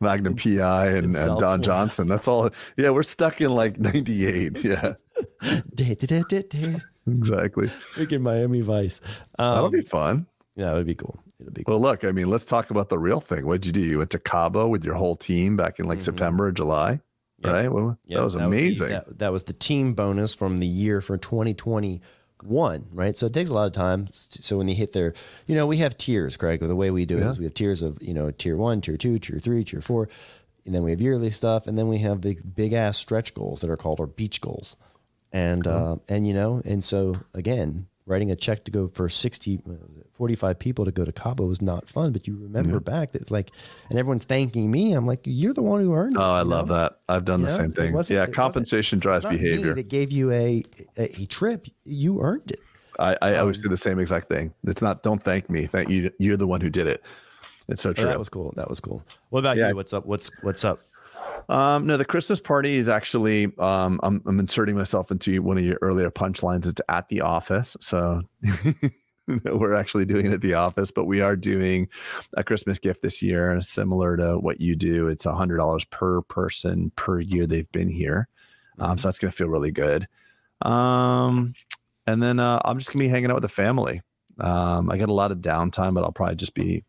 Magnum PI and, and Don Johnson. That's all. Yeah, we're stuck in like 98. Yeah. exactly. Freaking Miami Vice. Um, That'll be fun. Yeah, it would be cool. It'll be cool. Well, look, I mean, let's talk about the real thing. What'd you do? You went to Cabo with your whole team back in like mm-hmm. September or July, yep. right? Well, yep. that was amazing. That, that, that was the team bonus from the year for 2020 one, right? So it takes a lot of time. So when they hit their, you know, we have tiers, Craig. The way we do yeah. is we have tiers of, you know, tier one, tier two, tier three, tier four, and then we have yearly stuff, and then we have the big ass stretch goals that are called our beach goals, and uh, and you know, and so again, writing a check to go for 60, 45 people to go to Cabo was not fun, but you remember yeah. back that it's like, and everyone's thanking me. I'm like, you're the one who earned it. Oh, I love know? that. I've done you the know? same thing. Yeah. Compensation drives behavior. That gave you a, a, a, trip. You earned it. I, I um, always do the same exact thing. It's not, don't thank me. Thank you. You're the one who did it. It's so true. Oh, that was cool. That was cool. What about yeah. you? What's up? What's, what's up? Um, no, the Christmas party is actually um, I'm, I'm inserting myself into one of your earlier punchlines. It's at the office, so we're actually doing it at the office, but we are doing a Christmas gift this year, similar to what you do. It's a hundred dollars per person per year they've been here, um, mm-hmm. so that's gonna feel really good. Um, and then uh, I'm just gonna be hanging out with the family. Um, I got a lot of downtime, but I'll probably just be,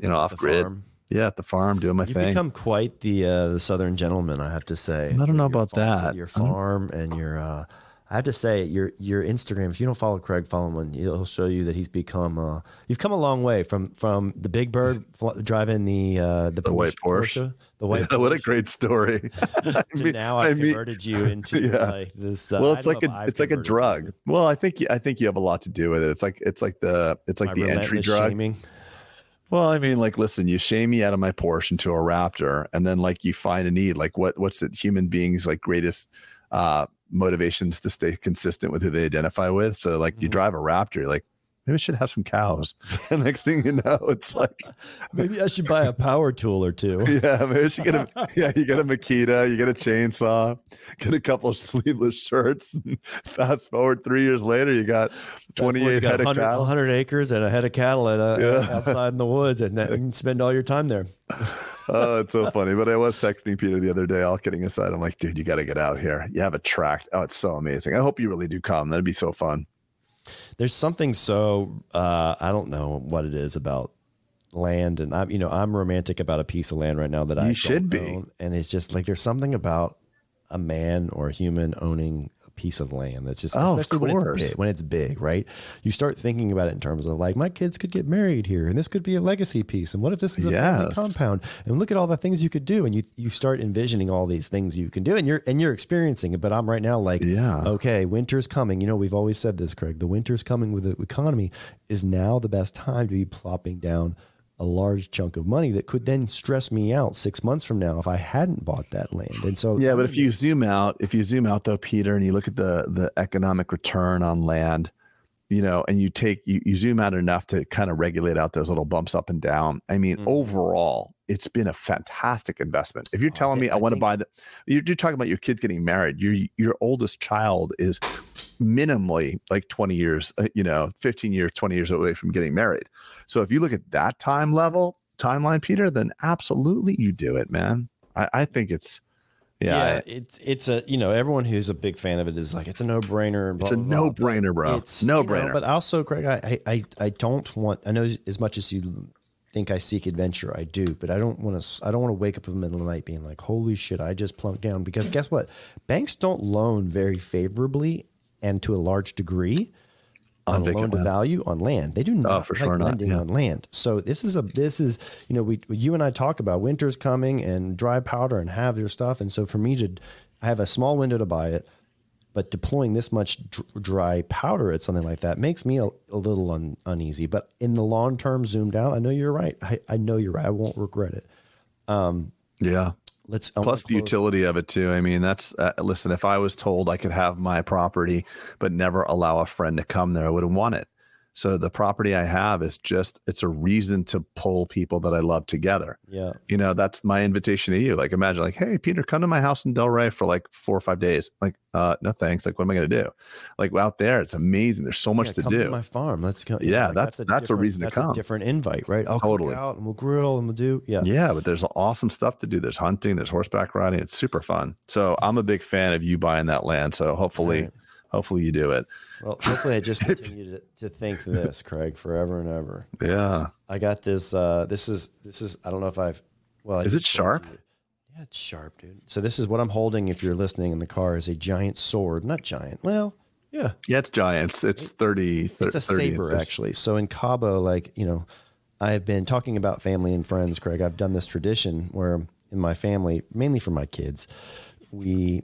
you know, off grid. Farm. Yeah, at the farm doing my you thing. You become quite the uh, the southern gentleman, I have to say. I don't know about farm, that. Your farm and your uh, I have to say, your your Instagram. If you don't follow Craig, follow him. He'll show you that he's become. Uh, you've come a long way from from the Big Bird fl- driving the uh, the, The white Porsche. the white. Yeah, what a great story. I to mean- now I've I mean- converted you into Yeah. like this. Uh, well, it's like a I've it's like a drug. you. Well, I think you- I think you have a lot to do with it. It's like it's like the it's like My the entry drug. shaming. Well, I mean, like, listen, you shame me out of my Porsche into a Raptor, and then like you find a need. Like, what what's it? Human beings like greatest uh motivations to stay consistent with who they identify with. So, like, you Mhm. drive a Raptor, you're like maybe I should have some cows. And next thing you know, it's like, Maybe I should buy a power tool or two. yeah, maybe I should get a yeah, you get a Makita, you get a chainsaw, get a couple of sleeveless shirts. Fast forward three years later, you got 28 you got head of 100, cattle. 100 acres and a head of cattle at a, Yeah. outside in the woods, and then you can spend all your time there. Oh, it's so funny. But I was texting Peter the other day, all kidding aside. I'm like, dude, you got to get out here. You have a tract. Oh, it's so amazing. I hope you really do come. That'd be so fun. There's something so uh, I don't know what it is about land, and I'm you know I'm romantic about a piece of land right now that I You don't should be. own, and it's just like there's something about a man or a human owning piece of land that's just Oh, especially when it's big, when it's big, right? You start thinking about it in terms of like my kids could get married here, and this could be a legacy piece, and what if this is a family Yes. compound? And look at all the things you could do, and you you start envisioning all these things you can do, and you're and you're experiencing it. But I'm right now like Yeah. okay, winter's coming. You know, we've always said this, Craig. The winter's coming with the economy. Is now the best time to be plopping down a large chunk of money that could then stress me out six months from now if I hadn't bought that land. And so, Yeah, but if you zoom out, if you zoom out though, Peter, and you look at the the economic return on land, you know, and you take you, you zoom out enough to kind of regulate out those little bumps up and down. I mean, Mhm. overall, it's been a fantastic investment. If you're Oh, telling me I, I want to buy the, you're, you're talking about your kids getting married. Your your oldest child is minimally like 20 years, uh, you know, 15 years, 20 years away from getting married. So if you look at that time level timeline, Peter, then absolutely you do it, man. I, I think it's yeah, yeah, it's it's a you know everyone who's a big fan of it is like it's a no brainer. It's a no brainer, bro. No brainer. but also, Craig, I, I I don't want. I know as much as you think I seek adventure, I do, but I don't want to. I don't want to wake up in the middle of the night being like, "Holy shit, I just plunked down." Because guess what? Banks don't loan very favorably and to a large degree On loan to land. value on land. They do oh, not Oh, for like sure not, lending yeah. on land. So this is a this is you know we you and I talk about winter's coming and dry powder and have your stuff, and so for me to I have a small window to buy it, but deploying this much dry powder at something like that makes me a, a little un, uneasy. But in the long term, zoomed out, I know you're right. I, I know you're right. I won't regret it. Um, yeah. Let's Plus the utility of it too. I mean, that's uh, listen. If I was told I could have my property but never allow a friend to come there, I wouldn't want it. So the property I have is just it's a reason to pull people that I love together. Yeah, You know, that's my invitation to you. Like imagine like, hey Peter, come to my house in Delray for like four or five days. Like, uh, no thanks. Like, what am I gonna do? Like well, out there, it's amazing. There's so much Yeah, to come do. my farm. Let's go. Yeah, that's- that's a different- reason to come. A different invite, right? I'll Totally. out and we'll grill and we'll do. Yeah, Yeah, but there's awesome stuff to do. There's hunting, there's horseback riding. It's super fun. So I'm a big fan of you buying that land. So hopefully, Right. hopefully you do it. Well, hopefully, I just continue to, to think this, Craig, forever and ever. Yeah. I got this. Uh, this is this is. I don't know if I've. Well, I Is it sharp? you. Yeah, it's sharp, dude. So this is what I'm holding. If you're listening in the car, is a giant sword. Not giant. Well, yeah, Yeah, it's giant. It's, it's 30, it's a 30 saber actually. So in Cabo, like you know, I've been talking about family and friends, Craig. I've done this tradition where in my family, mainly for my kids, we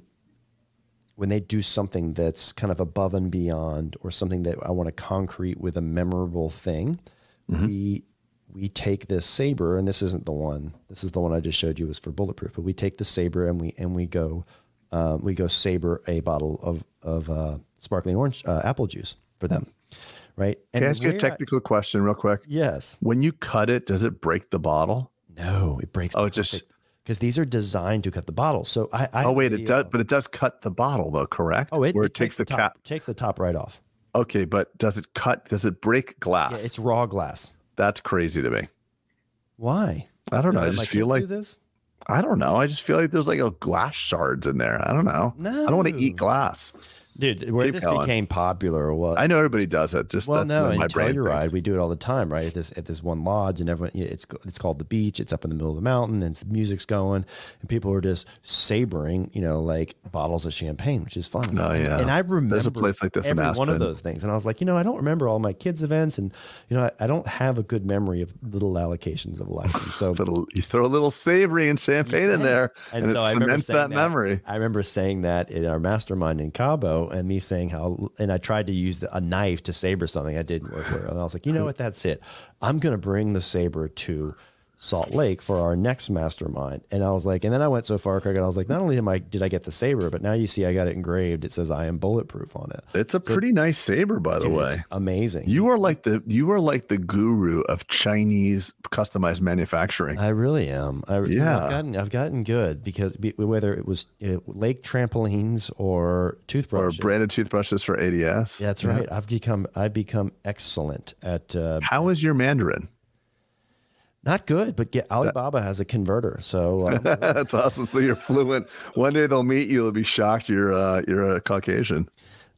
when they do something that's kind of above and beyond or something that I want to concrete with a memorable thing, we we take this saber and this isn't the one. This is the one I just showed you was for bulletproof, but we take the saber and we and we go uh, we go saber a bottle of of uh, sparkling orange uh, apple juice for them, right? Can I ask you a technical question real quick? yes. When you cut it, does it break the bottle? No, it breaks. Oh, it just- because these are designed to cut the bottle. So I, I oh, wait, it does, uh, but it does cut the bottle though, correct? Oh, it, Where it it, takes the top, cap. takes the top right off. Okay, but does it cut? Does it break glass? Yeah, it's raw glass. That's crazy to me. Why? I don't know. I just feel like this. I don't know. I just feel like there's like a glass shards in there. I don't know. No. I don't want to eat glass. Dude. Where Keep this going. became popular was I know everybody does it. Just well, that's no, in brain Telluride, we do it all the time, right? At this at this one lodge, and everyone, you know, it's it's called the beach. It's up in the middle of the mountain, and the music's going, and people are just sabering, you know, like bottles of champagne, which is fun. Oh, yeah. and I remember There's a place like this in every one of those things, and I was like, you know, I don't remember all my kids' events, and you know, I, I don't have a good memory of little allocations of life, and so Little, you throw a little savory and champagne in there, and, and, so it I remember cements saying that, memory. I remember saying that in our mastermind in Cabo, and me saying how, and I tried to use the, a knife to saber something. I didn't work well, and I was like, you know what? That's it. I'm going to bring the saber to Salt Lake for our next mastermind. And I was like, and then I went so far, Craig, and I was like, not only am I did I get the saber, but now you see I got it engraved. It says I am bulletproof on it. It's a pretty nice saber, by the Dude, way. it's amazing. You are like the you are like the guru of Chinese customized manufacturing. I really am. I, Yeah. I've gotten I've gotten good because be, whether it was uh, lake trampolines or toothbrushes or branded toothbrushes for ADS. Yeah, that's right. I've become I've become excellent at uh, How is your Mandarin? Not good, but get Alibaba has a converter. So uh, That's awesome. So you're fluent. One day they'll meet you. They'll be shocked you're uh, you're a Caucasian.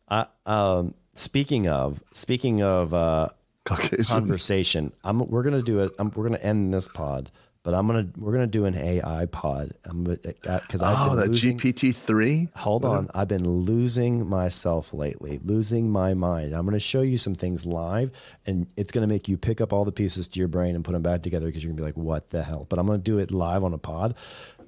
I, um, speaking of speaking of uh, Caucasian. conversation, I'm we're gonna do it. I'm, we're gonna end this pod, but I'm gonna we're gonna do an AI pod. I'm because uh, uh, I've Oh, that GPT three. Hold on. I've been losing myself lately, losing my mind. I'm going to show you some things live, and it's going to make you pick up all the pieces to your brain and put them back together because you're going to be like, what the hell? But I'm going to do it live on a pod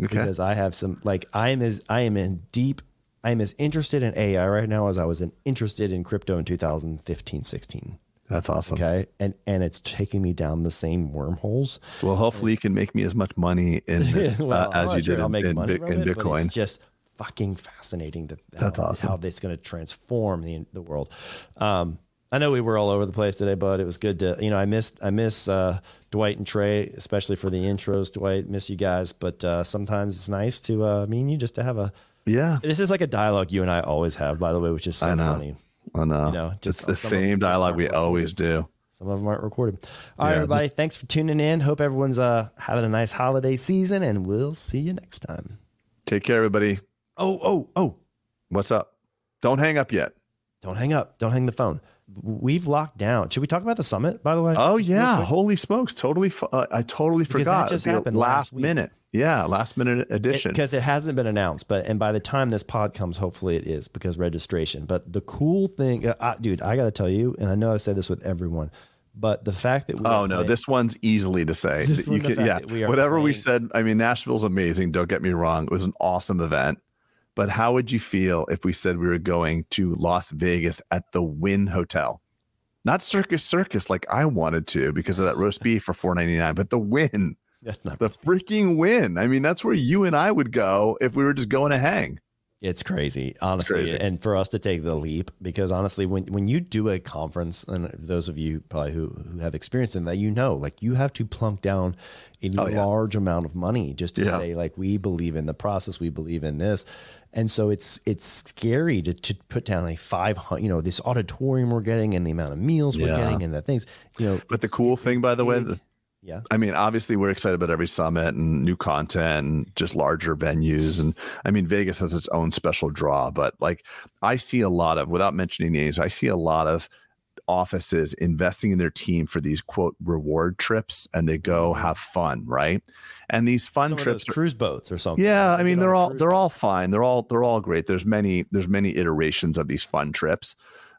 because I have some, like, I am as, I am in deep, I am as interested in AI right now as I was in, interested in crypto in 2015, 16. That's awesome. Okay. And, and it's taking me down the same wormholes. Well, hopefully you can make me as much money in this, Well, uh, as you sure did I'll in, make in, money Bi- from in it, Bitcoin. It's just fucking fascinating that That's how, awesome. how it's going to transform the the world. Um, I know we were all over the place today, but it was good to you know I miss I miss uh, Dwight and Trey, especially for the intros. Dwight, miss you guys, but uh, sometimes it's nice to uh, me and you just to have a. yeah, This is like a dialogue you and I always have, by the way, which is so funny. I know. You know, just it's the of them same dialogue we always do. Some of them aren't recorded. All right, Yeah, everybody, just- thanks for tuning in. Hope everyone's uh, having a nice holiday season, and we'll see you next time. Take care, everybody. Oh, oh, oh. What's up? Don't hang up yet. Don't hang up. Don't hang the phone. We've locked down. Should we talk about the summit, by the way? Oh yeah, holy smokes! Totally, uh, I totally Because that forgot. just happened last last minute. Yeah, last minute edition. Because it, hasn't been announced, but and by the time this pod comes, hopefully it is because registration. But the cool thing, uh, dude, I got to tell you, and I know I say this with everyone, but the fact that we Oh no, playing- this one's easily to say. This one, can- yeah, we are whatever we said. I mean, Nashville's amazing. Don't get me wrong; it was an awesome event. But how would you feel if we said we were going to Las Vegas at the Wynn Hotel, not Circus Circus like I wanted to because of that roast beef for four ninety nine, but the Wynn, that's not. the freaking Wynn. I mean, that's where you and I would go if we were just going to hang. It's crazy, honestly, crazy. and for us to take the leap because honestly, when when you do a conference, and those of you probably who who have experience in that, you know, like you have to plunk down a Oh, yeah. large amount of money just to Yeah. say like we believe in the process, we believe in this, and so it's it's scary to to put down a five hundred, you know, this auditorium we're getting and the amount of meals we're getting and the things, you know. But the cool thing, by the way, the- yeah, I mean, obviously, we're excited about every summit and new content and just larger venues. And I mean, Vegas has its own special draw, but like I see a lot of, without mentioning names, I see a lot of offices investing in their team for these quote reward trips and they go mm-hmm. have fun, right? And these fun some trips cruise boats or something. yeah, I mean they're all they're boat. all fine. They're all they're all great. There's many there's many iterations of these fun trips,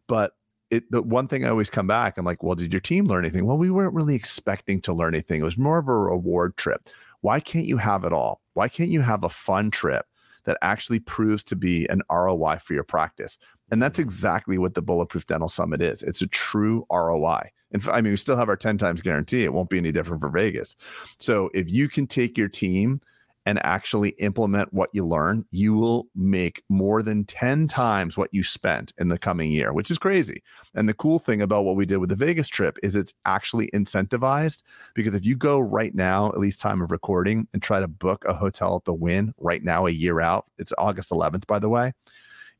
but it the one thing I always come back. I'm like, well, did your team learn anything? Well, we weren't really expecting to learn anything. It was more of a reward trip. Why can't you have it all? Why can't you have a fun trip that actually proves to be an ROI for your practice? And that's mm-hmm. exactly what the Bulletproof Dental Summit is. It's a true ROI. And I mean, we still have our 10 times guarantee. It won't be any different for Vegas. So if you can take your team and actually implement what you learn, you will make more than 10 times what you spent in the coming year, which is crazy. And the cool thing about what we did with the Vegas trip is it's actually incentivized because if you go right now, at least time of recording, and try to book a hotel at the Wynn right now, a year out, it's August 11th, by the way.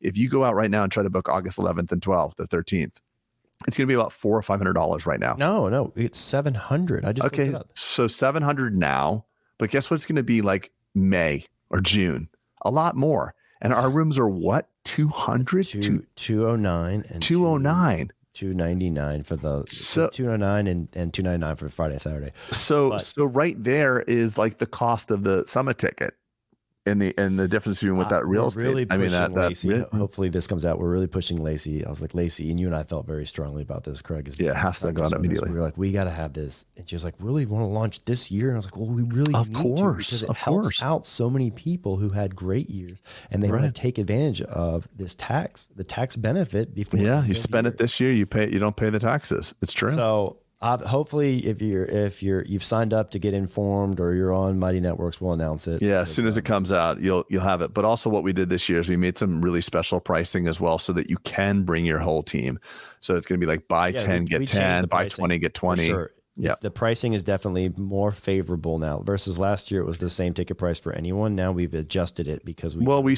If you go out right now and try to book August 11th and 12th or 13th, it's going to be about four or five hundred dollars right now. No, no, it's seven hundred. I just Okay, it up. so 700 now, but guess what it's going to be like May or June? A lot more. And our rooms are what? 200? Two, 209 and 209. 299 for the So- 209 and, and 299 for Friday, Saturday. So But- so right there is like the cost of the summit ticket. And the and the difference between with Uh, that real estate. Really I mean that that Lacey. re- Hopefully this comes out. We're really pushing Lacey. I was like Lacey, and you and I felt very strongly about this. Craig is Yeah, it has to go on immediately. We were like, we got to have this, and she was like, really want to launch this year? And I was like, well, we really Of need to course, because it of helps course. out so many people who had great years, and they Right. want to take advantage of this tax, the tax benefit before. yeah, you spend the it this year, you pay you don't pay the taxes. It's true. So uh, hopefully, if you're if you're you've signed up to get informed or you're on Mighty Networks, we'll announce it. Yeah, as soon as it comes out, you'll you'll have it. But also, what we did this year is we made some really special pricing as well, so that you can bring your whole team. So it's going to be like buy Yeah, ten we- get we ten, buy pricing twenty get twenty. Sure. Yeah. The pricing is definitely more favorable now versus last year. It was the same ticket price for anyone. Now we've adjusted it because we Well, we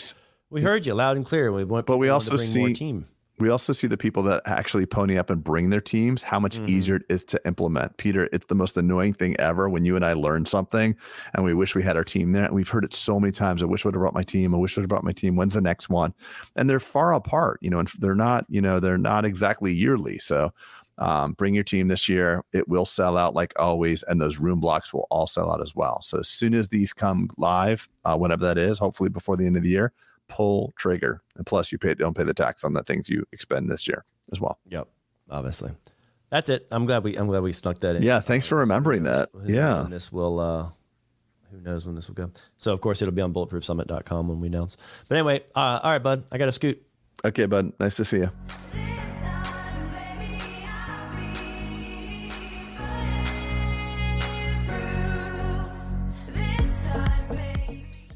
we heard you loud and clear. We want, But we also to bring more see- team. We also see the people that actually pony up and bring their teams. How much Mhm. easier it is to implement. Peter, it's the most annoying thing ever when you and I learn something, and we wish we had our team there. And we've heard it so many times. I wish I would have brought my team. I wish I would have brought my team. When's the next one? And they're far apart, you know, and they're not, you know, they're not exactly yearly. So um, bring your team this year. It will sell out like always, and those room blocks will all sell out as well. So as soon as these come live, uh, whenever that is, hopefully before the end of the year, pull trigger. And plus, you pay don't pay the tax on the things you expend this year as well. Yep, obviously. That's it. I'm glad we I'm glad we snuck that in. Yeah, thanks for remembering that. Yeah. this will. uh Who knows when this will go? So of course it'll be on bulletproofsummit.com when we announce. But anyway, uh, all right, bud. I got to scoot. Okay, bud. Nice to see you.